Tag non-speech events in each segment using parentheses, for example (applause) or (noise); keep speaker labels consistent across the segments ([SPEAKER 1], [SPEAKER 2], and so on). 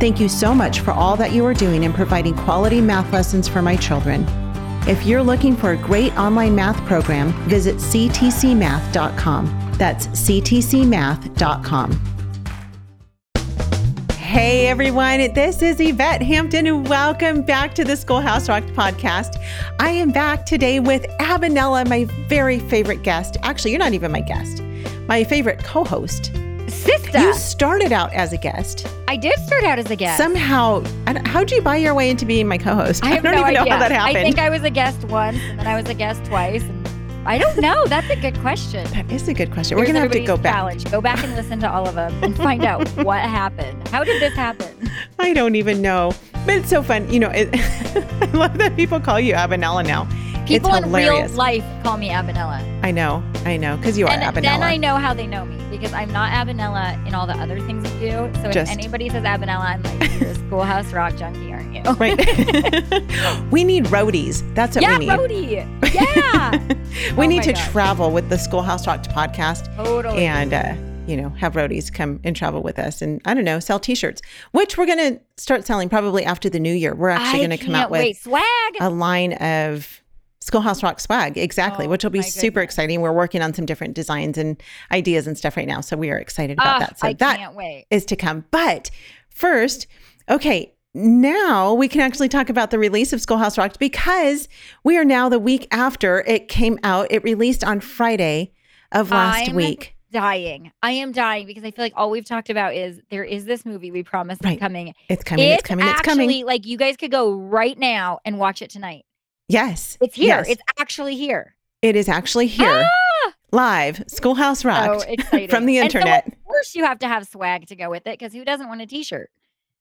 [SPEAKER 1] Thank you so much for all that you are doing in providing quality math lessons for my children. If you're looking for a great online math program, visit ctcmath.com. That's ctcmath.com. Hey everyone, this is Yvette Hampton, and welcome back to the Schoolhouse Rocked podcast. I am back today with Abinella, my very favorite guest. Actually, you're not even my guest, my favorite co host.
[SPEAKER 2] Sister.
[SPEAKER 1] You started out as a guest.
[SPEAKER 2] I did start out as a guest.
[SPEAKER 1] Somehow, how'd you buy your way into being my co host?
[SPEAKER 2] I have
[SPEAKER 1] don't
[SPEAKER 2] no
[SPEAKER 1] even know how that happened.
[SPEAKER 2] I think I was a guest once, and then I was a guest twice. I don't know. That's a good question.
[SPEAKER 1] that is a good question. We're
[SPEAKER 2] Here's
[SPEAKER 1] to have to go back.
[SPEAKER 2] Challenge. Go back and listen to all of them and find out (laughs) what happened. How did this happen?
[SPEAKER 1] I don't even know. But it's so fun. You know, it, (laughs) I love that people call you Abinella now.
[SPEAKER 2] People
[SPEAKER 1] it's
[SPEAKER 2] in real life call me Abinella.
[SPEAKER 1] I know, I know, because you are
[SPEAKER 2] And
[SPEAKER 1] Abinella.
[SPEAKER 2] then I know how they know me because I'm not Abinella in all the other things I do. So
[SPEAKER 1] Just-
[SPEAKER 2] if anybody says Abinella, I'm like, you're a (laughs) schoolhouse rocked junkie, aren't you?
[SPEAKER 1] Right. (laughs) we need roadies. That's what
[SPEAKER 2] yeah,
[SPEAKER 1] we need.
[SPEAKER 2] Rhodey. Yeah. (laughs)
[SPEAKER 1] we
[SPEAKER 2] Oh
[SPEAKER 1] need to
[SPEAKER 2] gosh.
[SPEAKER 1] travel with the Schoolhouse Rocked podcast
[SPEAKER 2] totally.
[SPEAKER 1] and, uh, you know, have roadies come and travel with us and I don't know, sell t shirts, which we're going to start selling probably after the new year. We're actually going to come out with
[SPEAKER 2] wait. swag.
[SPEAKER 1] a line of Schoolhouse Rocked swag, exactly,
[SPEAKER 2] Oh,
[SPEAKER 1] which will be super
[SPEAKER 2] goodness.
[SPEAKER 1] exciting. We're working on some different designs and ideas and stuff right now. So we are excited about that. So
[SPEAKER 2] I
[SPEAKER 1] that
[SPEAKER 2] can't wait.
[SPEAKER 1] is to come. But first, okay, now we can actually talk about the release of Schoolhouse Rocked because we are now the week after it came out. It released on Friday of last
[SPEAKER 2] I'm
[SPEAKER 1] week.
[SPEAKER 2] dying. I am dying because I feel like all we've talked about is there is this movie we promised is
[SPEAKER 1] Right.
[SPEAKER 2] coming.
[SPEAKER 1] It's coming. It's, coming. It's
[SPEAKER 2] actually
[SPEAKER 1] coming.
[SPEAKER 2] like you guys could go right now and watch it tonight.
[SPEAKER 1] Yes.
[SPEAKER 2] It's here.
[SPEAKER 1] Yes.
[SPEAKER 2] It's actually here.
[SPEAKER 1] it is actually here
[SPEAKER 2] Ah!
[SPEAKER 1] live. Schoolhouse Rocked
[SPEAKER 2] So
[SPEAKER 1] from the
[SPEAKER 2] And so
[SPEAKER 1] internet.
[SPEAKER 2] of course, you have to have swag to go with it because who doesn't want a T-shirt?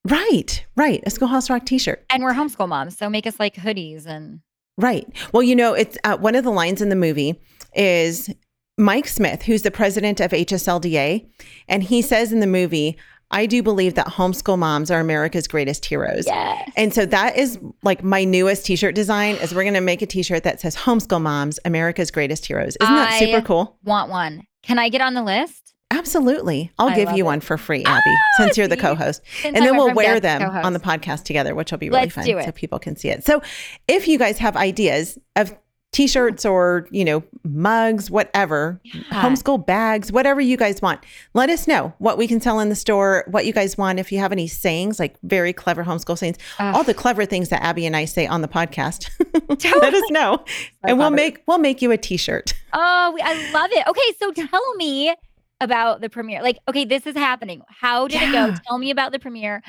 [SPEAKER 1] right. Right. A Schoolhouse Rocked t-shirt.
[SPEAKER 2] And we're homeschool moms, so make us like hoodies and
[SPEAKER 1] Right. Well, you know, it's uh, one of the lines in the movie is Mike Smith, who's the president of HSLDA, and he says in the movie, "I do believe that homeschool moms are America's greatest heroes."
[SPEAKER 2] yes.
[SPEAKER 1] And so that is like my newest t-shirt design is we're going to make a t-shirt that says homeschool moms, America's greatest heroes. Isn't that super cool?
[SPEAKER 2] Want one? Can I get on the list?
[SPEAKER 1] Absolutely. I'll
[SPEAKER 2] I
[SPEAKER 1] give you
[SPEAKER 2] it.
[SPEAKER 1] one for free, Abby, ah, since you're the co-host. And then we'll wear them
[SPEAKER 2] co-host.
[SPEAKER 1] on the podcast together, which will be really
[SPEAKER 2] Let's
[SPEAKER 1] fun so people can see it. So if you guys have ideas of t-shirts or, you know, mugs, whatever, homeschool bags, whatever you guys want, let us know what we can sell in the store, what you guys want. If you have any sayings, like very clever homeschool sayings,
[SPEAKER 2] Ugh.
[SPEAKER 1] all the clever things that Abby and I say on the podcast, (laughs) let us know. and we'll
[SPEAKER 2] clever.
[SPEAKER 1] make we'll make you a t-shirt. (laughs)
[SPEAKER 2] Oh, I love it. Okay, so tell me about the premiere. Like, okay, this is happening. How did it go? Tell me about the premiere.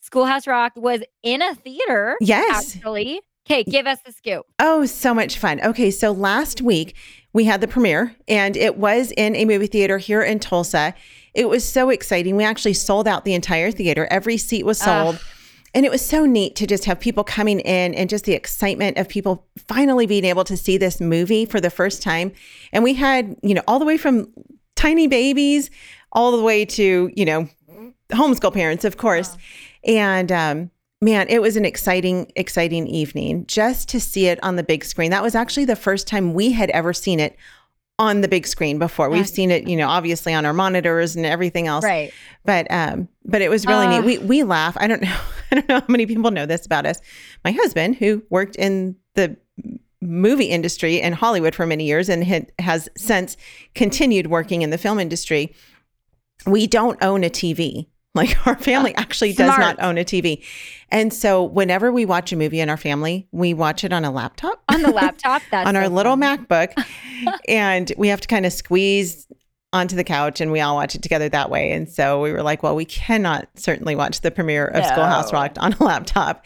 [SPEAKER 2] Schoolhouse Rocked was in a theater.
[SPEAKER 1] Yes.
[SPEAKER 2] Actually. Okay, give us the scoop.
[SPEAKER 1] Oh, so much fun. Okay, so last week we had the premiere and it was in a movie theater here in Tulsa. It was so exciting. We actually sold out the entire theater. Every seat was sold. And it was so neat to just have people coming in and just the excitement of people finally being able to see this movie for the first time. And we had, you know, all the way from tiny babies all the way to, you know, homeschool parents, of course. And um, man, it was an exciting, exciting evening just to see it on the big screen. That was actually the first time we had ever seen it on the big screen before. We've seen it, you know, obviously on our monitors and everything else.
[SPEAKER 2] Right.
[SPEAKER 1] But um, but it was really
[SPEAKER 2] Ah.
[SPEAKER 1] neat. We we laugh. I don't (laughs) know. I don't know how many people know this about us. My husband, who worked in the movie industry in Hollywood for many years and had, has since continued working in the film industry, we don't own a TV. Like our family actually does not own a TV. And so whenever we watch a movie in our family, we watch it on a laptop
[SPEAKER 2] On the laptop. (laughs) That's
[SPEAKER 1] on our
[SPEAKER 2] so
[SPEAKER 1] little
[SPEAKER 2] fun.
[SPEAKER 1] MacBook, (laughs) and we have to kind of squeeze onto the couch, and we all watch it together that way. And so we were like, well, we cannot certainly watch the premiere of Schoolhouse
[SPEAKER 2] No.
[SPEAKER 1] Rocked on a laptop.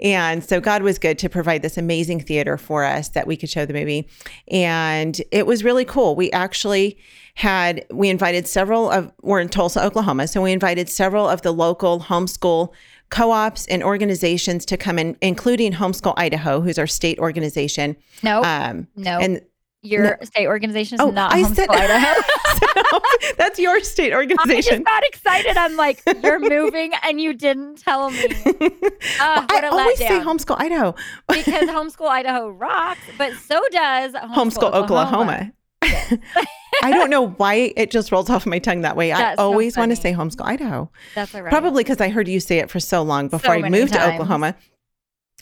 [SPEAKER 1] And so God was good to provide this amazing theater for us that we could show the movie. And it was really cool. We actually had, we invited several of, we're in Tulsa, Oklahoma. So we invited several of the local homeschool co-ops and organizations to come in, including Homeschool Idaho, who's our state organization.
[SPEAKER 2] No,
[SPEAKER 1] Um,
[SPEAKER 2] no.
[SPEAKER 1] and
[SPEAKER 2] your state organization is
[SPEAKER 1] Oh,
[SPEAKER 2] not
[SPEAKER 1] I
[SPEAKER 2] Homeschool
[SPEAKER 1] said-
[SPEAKER 2] Idaho. (laughs) (laughs)
[SPEAKER 1] that's your state organization.
[SPEAKER 2] I just got excited. I'm like, (laughs) you're moving and you didn't tell me. Uh,
[SPEAKER 1] I
[SPEAKER 2] what a
[SPEAKER 1] always say. Homeschool Idaho,
[SPEAKER 2] because homeschool Idaho rocks, but so does homeschool,
[SPEAKER 1] Homeschool Oklahoma. I don't know why it just rolls off my tongue that way. I
[SPEAKER 2] That's so
[SPEAKER 1] always want to say. Homeschool Idaho.
[SPEAKER 2] That's all right.
[SPEAKER 1] Probably because I heard you say it for so long before I
[SPEAKER 2] many
[SPEAKER 1] moved to. Oklahoma.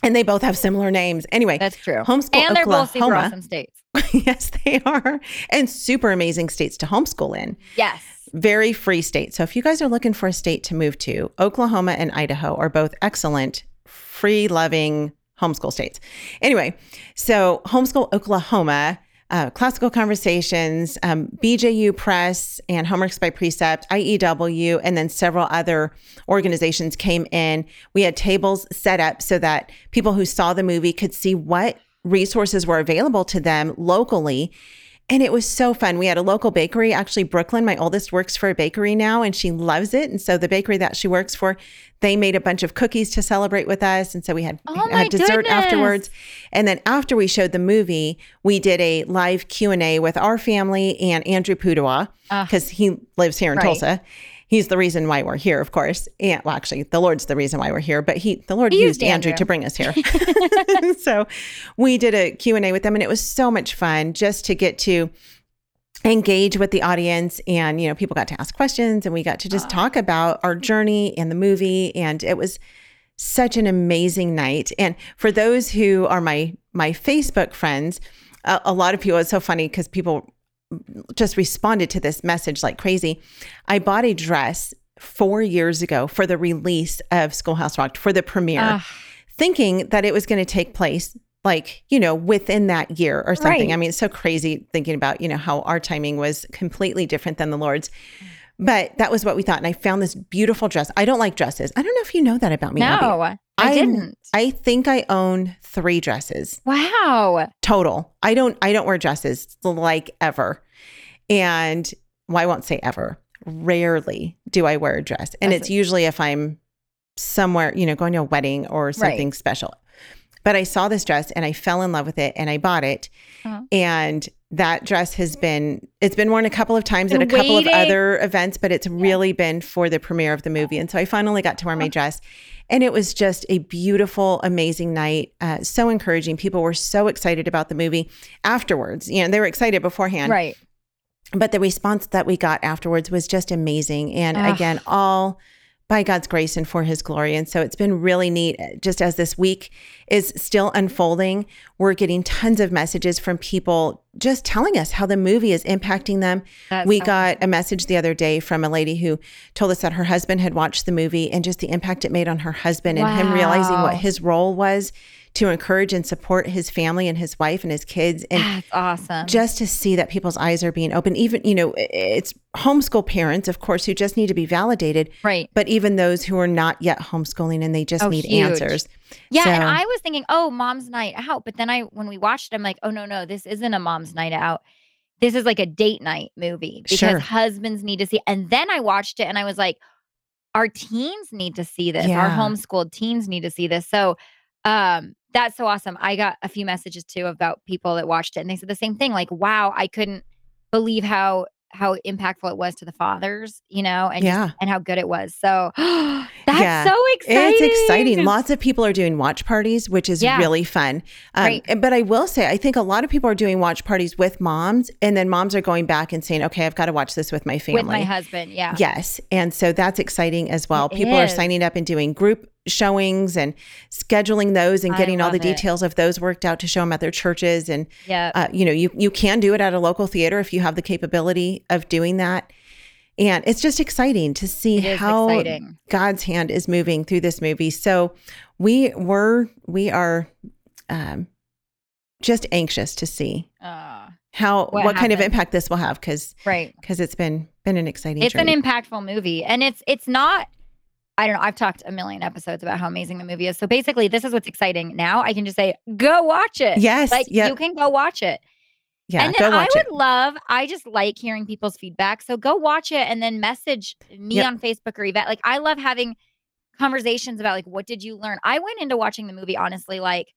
[SPEAKER 1] And they both have similar names. Anyway,
[SPEAKER 2] That's true.
[SPEAKER 1] Homeschool
[SPEAKER 2] and they're both super awesome states. (laughs)
[SPEAKER 1] yes, they are. And super amazing states to homeschool in.
[SPEAKER 2] Yes.
[SPEAKER 1] Very free state. So if you guys are looking for a state to move to, Oklahoma and Idaho are both excellent, free loving homeschool states. Anyway, so Homeschool Oklahoma, uh, Classical Conversations, um, BJU Press, and Homeworks by Precept, IEW, and then several other organizations came in. We had tables set up so that people who saw the movie could see what resources were available to them locally. And it was so fun. We had a local bakery. Actually, Brooklyn, my oldest, works for a bakery now and she loves it. And so the bakery that she works for, they made a bunch of cookies to celebrate with us. And so we had,
[SPEAKER 2] Oh
[SPEAKER 1] had dessert
[SPEAKER 2] goodness.
[SPEAKER 1] afterwards. And then after we showed the movie, we did a live Q&A with our family and Andrew Pudewa
[SPEAKER 2] Ah.
[SPEAKER 1] because he lives here in
[SPEAKER 2] Right.
[SPEAKER 1] Tulsa. He's the reason why we're here, of course. And well, actually, the Lord's the reason why we're here, but he the Lord
[SPEAKER 2] He
[SPEAKER 1] used
[SPEAKER 2] used
[SPEAKER 1] Andrew
[SPEAKER 2] Andrew.
[SPEAKER 1] to bring us here. (laughs) (laughs) so we did a Q&A with them and it was so much fun just to get to engage with the audience and you know people got to ask questions and we got to just talk about our journey and the movie and it was such an amazing night and for those who are my my facebook friends a, a lot of people it's so funny because people just responded to this message like crazy. I bought a dress four years ago for the release of schoolhouse rocked for the premiere thinking that it was going to take place like you know within that year or something.
[SPEAKER 2] Right.
[SPEAKER 1] i mean it's so crazy thinking about you know how our timing was completely different than the lord's but that was what we thought and i found this beautiful dress. I don't like dresses. I don't know if you know that about me Abby.
[SPEAKER 2] no, I,
[SPEAKER 1] I-
[SPEAKER 2] didn't.
[SPEAKER 1] i think i own three dresses.
[SPEAKER 2] Wow.
[SPEAKER 1] total. I don't i don't wear dresses like ever. And well i won't say ever. Rarely do i wear a dress. And
[SPEAKER 2] That's
[SPEAKER 1] it's usually if i'm somewhere you know going to a wedding or something special. But i saw this dress and i fell in love with it and i bought it.
[SPEAKER 2] Uh-huh.
[SPEAKER 1] and that dress has been it's been worn a couple of times at a couple of other events but it's really been for the premiere of the movie. And so i finally got to wear my dress and it was just a beautiful amazing night. Uh, so encouraging. People were so excited about the movie afterwards. You know they were excited beforehand.
[SPEAKER 2] Right.
[SPEAKER 1] but the response that we got afterwards was just amazing. And
[SPEAKER 2] Ugh.
[SPEAKER 1] again all by God's grace and for his glory. And so it's been really neat uh, just as this week is still unfolding we're getting tons of messages from people just telling us how the movie is impacting them.
[SPEAKER 2] That's
[SPEAKER 1] we got a message the other day from a lady who told us that her husband had watched the movie and just the impact it made on her husband and him realizing what his role was to encourage and support his family and his wife and his kids and
[SPEAKER 2] That's awesome.
[SPEAKER 1] just to see that people's eyes are being open even you know it's homeschool parents of course who just need to be validated
[SPEAKER 2] right.
[SPEAKER 1] but even those who are not yet homeschooling and they just
[SPEAKER 2] Oh,
[SPEAKER 1] need
[SPEAKER 2] huge.
[SPEAKER 1] answers
[SPEAKER 2] Yeah, and I was thinking, oh, mom's night out. But then I, when we watched, it, I'm like, oh no, no, this isn't a mom's night out. This is like a date night movie because
[SPEAKER 1] Sure.
[SPEAKER 2] husbands need to see. And then I watched it, and I was like, our teens need to see this. Our
[SPEAKER 1] Yeah.
[SPEAKER 2] homeschooled teens need to see this. So, um, that's so awesome. I got a few messages too about people that watched it, and they said the same thing. Like, wow, I couldn't believe how how impactful it was to the fathers, you know, and just-
[SPEAKER 1] Yeah.
[SPEAKER 2] and how good it was. So (gasps) that's
[SPEAKER 1] Yeah.
[SPEAKER 2] so exciting.
[SPEAKER 1] It's exciting. Lots of people are doing watch parties, which is
[SPEAKER 2] Yeah.
[SPEAKER 1] really fun. Um,
[SPEAKER 2] Right.
[SPEAKER 1] But I will say, I think a lot of people are doing watch parties with moms, and then moms are going back and saying, "Okay, I've got to watch this with my family."
[SPEAKER 2] with my husband. Yeah.
[SPEAKER 1] Yes. And so that's exciting as well.
[SPEAKER 2] It
[SPEAKER 1] People are signing up and doing group showings and scheduling those and getting all the
[SPEAKER 2] it.
[SPEAKER 1] details of those worked out to show them at their churches. And,
[SPEAKER 2] Yeah.
[SPEAKER 1] uh, you know, you, you can do it at a local theater if you have the capability of doing that. And it's just exciting to see how
[SPEAKER 2] exciting.
[SPEAKER 1] God's hand is moving through this movie. So we were, we are um, just anxious to see
[SPEAKER 2] Uh,
[SPEAKER 1] how,
[SPEAKER 2] What
[SPEAKER 1] what, kind of impact this will have because
[SPEAKER 2] right.
[SPEAKER 1] because it's been been an exciting
[SPEAKER 2] It's
[SPEAKER 1] journey.
[SPEAKER 2] an impactful movie. And it's it's not I don't know. I've talked a million episodes about how amazing the movie is. So basically, this is what's exciting now. I can just say, go watch it.
[SPEAKER 1] Yes,
[SPEAKER 2] Like
[SPEAKER 1] yep.
[SPEAKER 2] you can go watch it.
[SPEAKER 1] yeah,
[SPEAKER 2] and then I would
[SPEAKER 1] it.
[SPEAKER 2] love, I just like hearing people's feedback. So go watch it and then message me
[SPEAKER 1] Yep.
[SPEAKER 2] on Facebook or Yvette. Like I love having conversations about like what did you learn? I went into watching the movie honestly like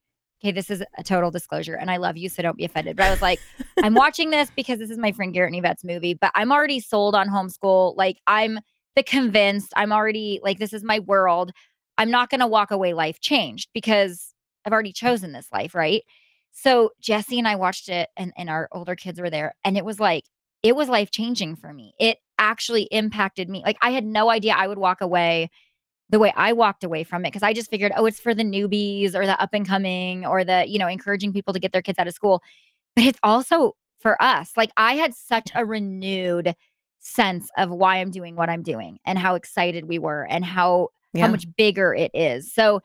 [SPEAKER 2] okay, this is a total disclosure and I love you, so don't be offended. But I was like, I'm (laughs) watching this because this is my friend Garritt and Yvette's movie, but I'm already sold on homeschool. Like I'm the convinced, I'm already like, this is my world. I'm not going to walk away life changed because I've already chosen this life, right? So Jesse and I watched it and, and our older kids were there and it was like, it was life changing for me. It actually impacted me. Like I had no idea I would walk away the way I walked away from it because I just figured, oh, it's for the newbies or the up and coming or the, you know, encouraging people to get their kids out of school. But it's also for us. Like I had such a renewed sense of why I'm doing what I'm doing and how excited we were and how yeah. how much bigger it is. So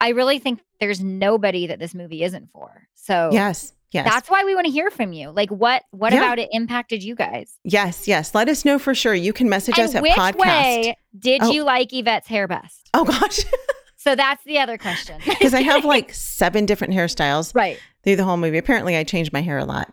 [SPEAKER 2] I really think there's nobody that this movie isn't for. So
[SPEAKER 1] Yes. Yes.
[SPEAKER 2] That's why we want to hear from you. Like what what yeah. about it impacted you guys?
[SPEAKER 1] Yes, yes. Let us know for sure. You can message
[SPEAKER 2] and
[SPEAKER 1] us at
[SPEAKER 2] which
[SPEAKER 1] podcast.
[SPEAKER 2] Way did oh. you like Yvette's hair best?
[SPEAKER 1] Oh gosh. (laughs)
[SPEAKER 2] so that's the other question. (laughs)
[SPEAKER 1] Because I have like seven different hairstyles
[SPEAKER 2] right
[SPEAKER 1] through the whole movie. Apparently I changed my hair a lot.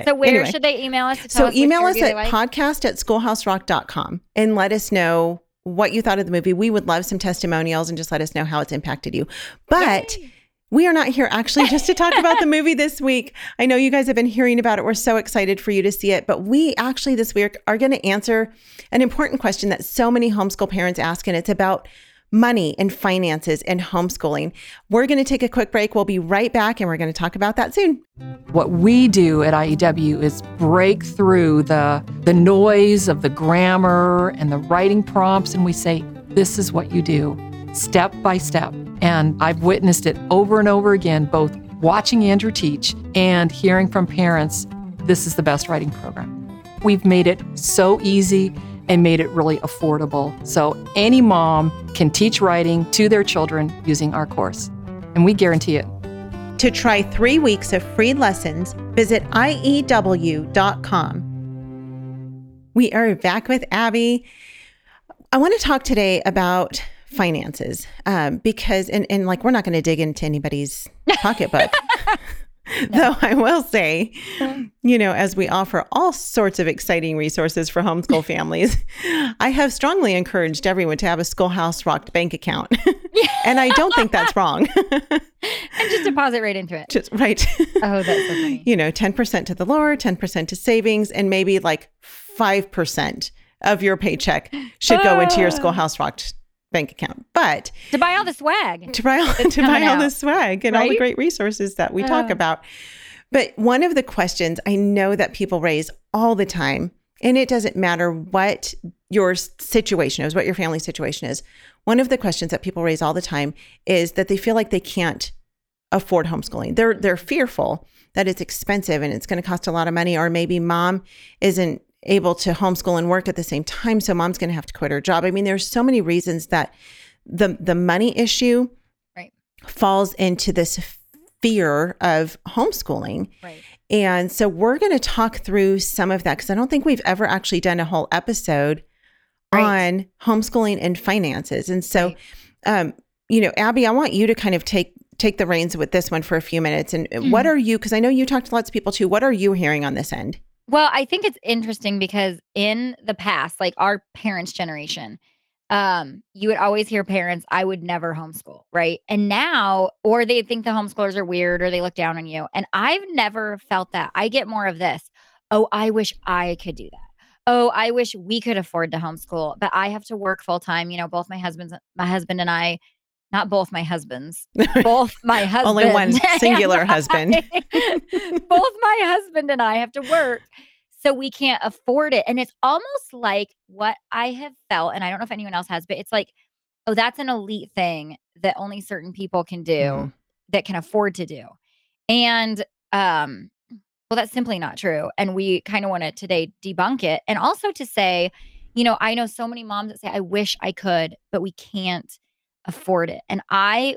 [SPEAKER 1] But
[SPEAKER 2] so where
[SPEAKER 1] anyway.
[SPEAKER 2] should they email us?
[SPEAKER 1] so
[SPEAKER 2] us
[SPEAKER 1] email us at
[SPEAKER 2] like?
[SPEAKER 1] podcast at schoolhouserocked.com and let us know what you thought of the movie. We would love some testimonials and just let us know how it's impacted you. But Yay we are not here actually just to talk about the (laughs) movie this week. I know you guys have been hearing about it. We're so excited for you to see it. But we actually this week are going to answer an important question that so many homeschool parents ask, and it's about money and finances and homeschooling. We're going to take a quick break. We'll be right back and we're going to talk about that soon.
[SPEAKER 3] What we do at IEW is break through the the noise of the grammar and the writing prompts and we say this is what you do step by step. And I've witnessed it over and over again, both watching Andrew teach and hearing from parents this is the best writing program. We've made it so easy and made it really affordable. So any mom can teach writing to their children using our course, and we guarantee it.
[SPEAKER 1] To try three weeks of free lessons, visit IEW.com. We are back with Abby. I want to talk today about finances um, because and, and like we're not going to dig into anybody's (laughs) pocketbook (laughs) though i will say you know as we offer all sorts of exciting resources for homeschool (laughs) families i have strongly encouraged everyone to have a schoolhouse rocked bank account. (laughs) And i don't think that's wrong.
[SPEAKER 2] And just deposit right into it.
[SPEAKER 1] Just right.
[SPEAKER 2] Oh that's so funny.
[SPEAKER 1] You know 10% to the lord 10% to savings and maybe like 5% of your paycheck should go into your (gasps) schoolhouse rocked bank account. But
[SPEAKER 2] to buy all the swag,
[SPEAKER 1] to buy all, (laughs) to buy all the swag and right? all the great resources that we uh. talk about. But one of the questions I know that people raise all the time, and it doesn't matter what your situation is, what your family situation is. One of the questions that people raise all the time is that they feel like they can't afford homeschooling. They're they're fearful that it's expensive and it's going to cost a lot of money, or maybe mom isn't able to homeschool and work at the same time so mom's going to have to quit her job i mean there's so many reasons that the the money issue
[SPEAKER 2] right.
[SPEAKER 1] falls into this fear of homeschooling
[SPEAKER 2] right.
[SPEAKER 1] and so we're going to talk through some of that because i don't think we've ever actually done a whole episode right. on homeschooling and finances and so um, you know abby i want you to kind of take take the reins with this one for a few minutes and mm-hmm. what are you because i know you talked to lots of people too what are you hearing on this end
[SPEAKER 2] well, I think it's interesting because in the past, like our parents' generation, um, you would always hear parents, I would never homeschool, right? And now, or they think the homeschoolers are weird or they look down on you. And I've never felt that. I get more of this. Oh, I wish I could do that. Oh, I wish we could afford to homeschool, but I have to work full time. You know, both my husband's my husband and I not both my husbands, (laughs) both my husband.
[SPEAKER 1] Only (laughs) one singular (laughs) husband.
[SPEAKER 2] both my husband and I have to work. So we can't afford it. And it's almost like what I have felt, and I don't know if anyone else has, but it's like, oh, that's an elite thing that only certain people can do mm-hmm. that can afford to do. And um, well, that's simply not true. And we kind of want to today debunk it. And also to say, you know, I know so many moms that say, I wish I could, but we can't afford it. And I,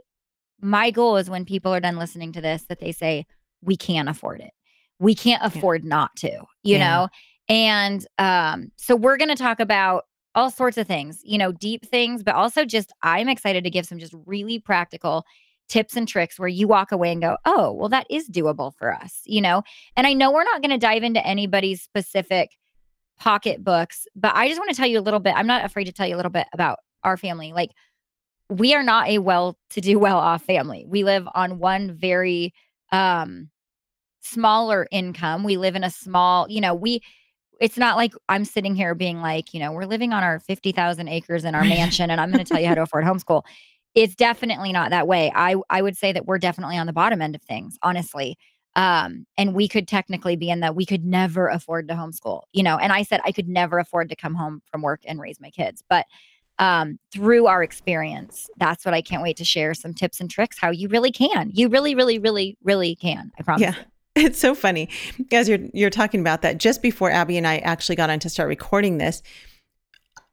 [SPEAKER 2] my goal is when people are done listening to this, that they say, we can't afford it. We can't afford yeah. not to, you yeah. know? And um, so we're going to talk about all sorts of things, you know, deep things, but also just I'm excited to give some just really practical tips and tricks where you walk away and go, oh, well, that is doable for us, you know? And I know we're not going to dive into anybody's specific pocketbooks, but I just want to tell you a little bit. I'm not afraid to tell you a little bit about our family. Like, we are not a well to do, well off family. We live on one very um, smaller income. We live in a small, you know, we, it's not like I'm sitting here being like, you know, we're living on our 50,000 acres in our (laughs) mansion and I'm going to tell you how to afford homeschool. It's definitely not that way. I I would say that we're definitely on the bottom end of things, honestly. Um, and we could technically be in that we could never afford to homeschool, you know. And I said I could never afford to come home from work and raise my kids. But um, through our experience, that's what I can't wait to share some tips and tricks how you really can. You really, really, really, really can. I promise.
[SPEAKER 1] Yeah.
[SPEAKER 2] You. (laughs)
[SPEAKER 1] It's so funny as you're you're talking about that. Just before Abby and I actually got on to start recording this,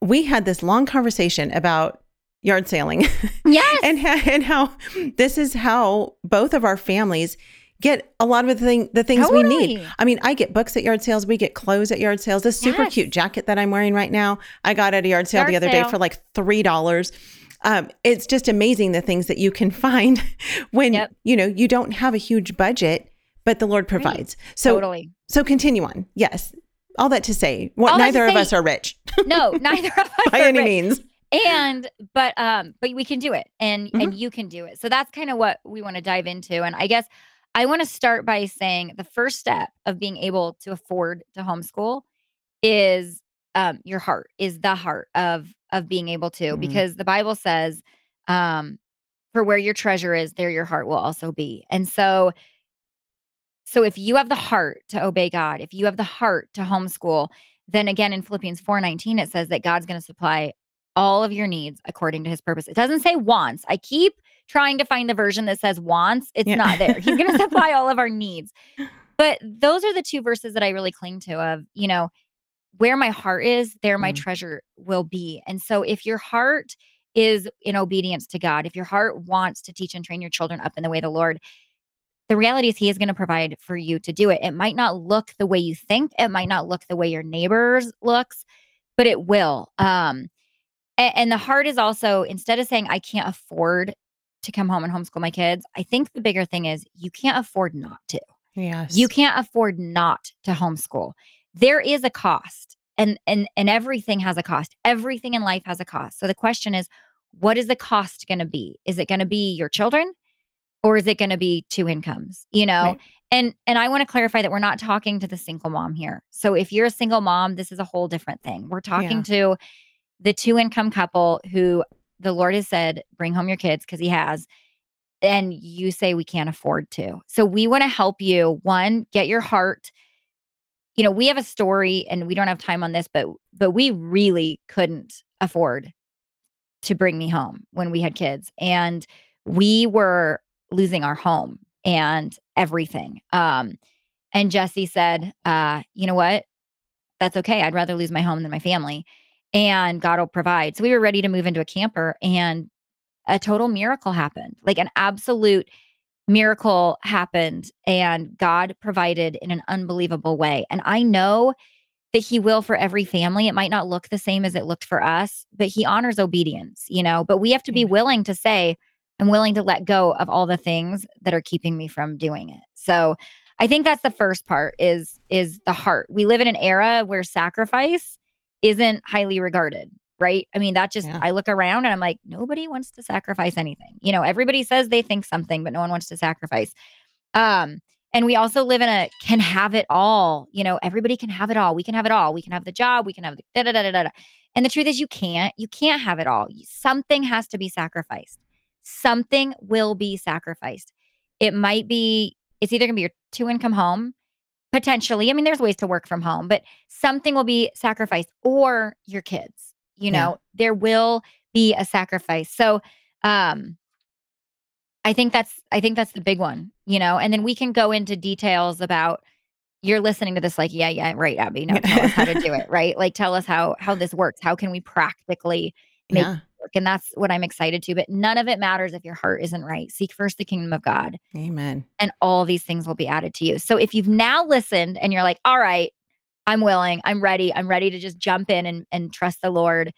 [SPEAKER 1] we had this long conversation about yard sailing. (laughs)
[SPEAKER 2] Yes.
[SPEAKER 1] and and how this is how both of our families get a lot of the thing the things we need. I mean, I get books at yard sales, we get clothes at yard sales. This super
[SPEAKER 2] Yes.
[SPEAKER 1] cute jacket that I'm wearing right now, I got at a yard sale
[SPEAKER 2] Yard
[SPEAKER 1] the other day for like three dollars. Um, it's just amazing the things that you can (laughs) find when
[SPEAKER 2] Yep.
[SPEAKER 1] you know you don't have a huge budget, but the Lord provides. So
[SPEAKER 2] totally.
[SPEAKER 1] so continue on. Yes. All that to say, what neither of
[SPEAKER 2] say-
[SPEAKER 1] us are rich
[SPEAKER 2] No, (laughs) neither of us
[SPEAKER 1] by
[SPEAKER 2] are
[SPEAKER 1] any
[SPEAKER 2] rich.
[SPEAKER 1] means.
[SPEAKER 2] and but um but we can do it and
[SPEAKER 1] Mm-hmm.
[SPEAKER 2] and you can do it so that's kind of what we want to dive into and i guess i want to start by saying the first step of being able to afford to homeschool is um your heart is the heart of of being able to
[SPEAKER 1] Mhm.
[SPEAKER 2] because the bible says um for where your treasure is there your heart will also be. And so so if you have the heart to obey god if you have the heart to homeschool then again in philippians 4.19 it says that god's going to supply all of your needs according to his purpose. It doesn't say wants. I keep trying to find the version that says wants it's
[SPEAKER 1] Yeah.
[SPEAKER 2] not there. He's going (laughs) to supply all of our needs. But those are the two verses that i really cling to of you know where my heart is there my
[SPEAKER 1] Mhm.
[SPEAKER 2] treasure will be. And so if your heart is in obedience to god if your heart wants to teach and train your children up in the way of the lord the reality is he is going to provide for you to do it. It might not look the way you think it might not look the way your neighbors looks but it will. Um and, the heart is also instead of saying i can't afford to come home and homeschool my kids i think the bigger thing is you can't afford not to.
[SPEAKER 1] Yes.
[SPEAKER 2] you can't afford not to homeschool. There is a cost and and and everything has a cost. Everything in life has a cost. So the question is what is the cost going to be? Is it going to be your children or is it going to be two incomes you know?
[SPEAKER 1] Right.
[SPEAKER 2] and and i want to clarify that we're not talking to the single mom here. So if you're a single mom this is a whole different thing. We're talking to the two income couple who the lord has said bring home your kids because he has and you say we can't afford to. So we want to help you one get your heart you know we have a story and we don't have time on this but but we really couldn't afford to bring me home when we had kids and we were losing our home and everything um and jesse said uh you know what? That's okay i'd rather lose my home than my family and god will provide. So we were ready to move into a camper and a total miracle happened like an absolute miracle happened and god provided in an unbelievable way. And i know that he will for every family. It might not look the same as it looked for us but he honors obedience you know? But we have to be willing to say i'm willing to let go of all the things that are keeping me from doing it. So i think that's the first part is is the heart. We live in an era where sacrifice isn't highly regarded right? I mean that just
[SPEAKER 1] Yeah.
[SPEAKER 2] i look around and i'm like nobody wants to sacrifice anything. You know everybody says they think something but no one wants to sacrifice. Um and we also live in a can have it all you know everybody can have it all. We can have it all. We can have the job. We can have the da da da da da and the truth is you can't you can't have it all. Something has to be sacrificed. Something will be sacrificed. It might be it's either going to be your two income home potentially i mean there's ways to work from home but something will be sacrificed or your kids you
[SPEAKER 1] Yeah.
[SPEAKER 2] know there will be a sacrifice. So um i think that's i think that's the big one you know and then we can go into details about you're listening to this like yeah yeah right abby no tell us how to do it (laughs) right? Like tell us how how this works. How can we practically
[SPEAKER 1] yeah.
[SPEAKER 2] work and that's what i'm excited to but none of it matters if your heart isn't right seek first the kingdom of god
[SPEAKER 1] Amen.
[SPEAKER 2] and all these things will be added to you. So if you've now listened and you're like, all right, I'm willing, I'm ready, I'm ready to just jump in and, and trust the Lord,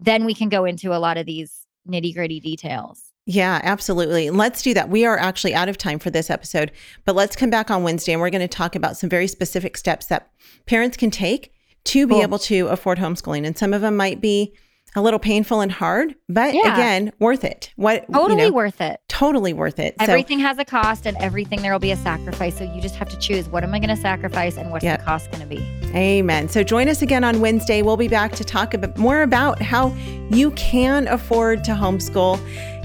[SPEAKER 2] then we can go into a lot of these nitty gritty details.
[SPEAKER 1] Yeah, absolutely. Let's do that. We are actually out of time for this episode, but let's come back on Wednesday and we're going to talk about some very specific steps that parents can take to be
[SPEAKER 2] Cool.
[SPEAKER 1] able to afford homeschooling. And some of them might be a little painful and hard, but
[SPEAKER 2] Yeah.
[SPEAKER 1] again, worth it. What
[SPEAKER 2] Totally
[SPEAKER 1] you know,
[SPEAKER 2] worth it.
[SPEAKER 1] totally worth it. So
[SPEAKER 2] Everything has a cost and everything there will be a sacrifice. So you just have to choose what am I going to sacrifice and what's
[SPEAKER 1] Yep.
[SPEAKER 2] the cost going to be.
[SPEAKER 1] Amen. So join us again on Wednesday. We'll be back to talk a bit more about how you can afford to homeschool.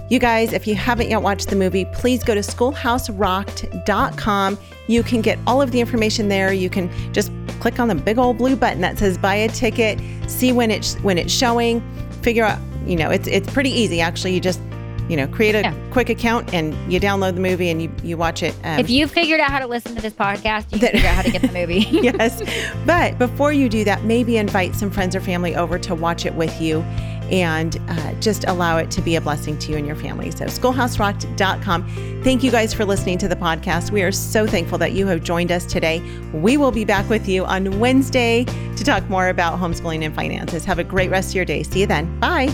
[SPEAKER 1] You guys, if you haven't yet watched the movie, please go to schoolhouserocked.com. You can get all of the information there. You can just click on the big old blue button that says buy a ticket, see when it's when it's showing, figure out, you know, it's it's pretty easy actually. You just, you know, create a
[SPEAKER 2] Yeah.
[SPEAKER 1] quick account and you download the movie and you you watch it. Um,
[SPEAKER 2] if you figured out how to listen to this podcast, you
[SPEAKER 1] That-
[SPEAKER 2] figure out how to get the (laughs) movie.
[SPEAKER 1] yes. But before you do that, maybe invite some friends or family over to watch it with you and uh, just allow it to be a blessing to you and your family. So, schoolhouserocked.com. Thank you guys for listening to the podcast. We are so thankful that you have joined us today. We will be back with you on Wednesday to talk more about homeschooling and finances. Have a great rest of your day. See you then. Bye.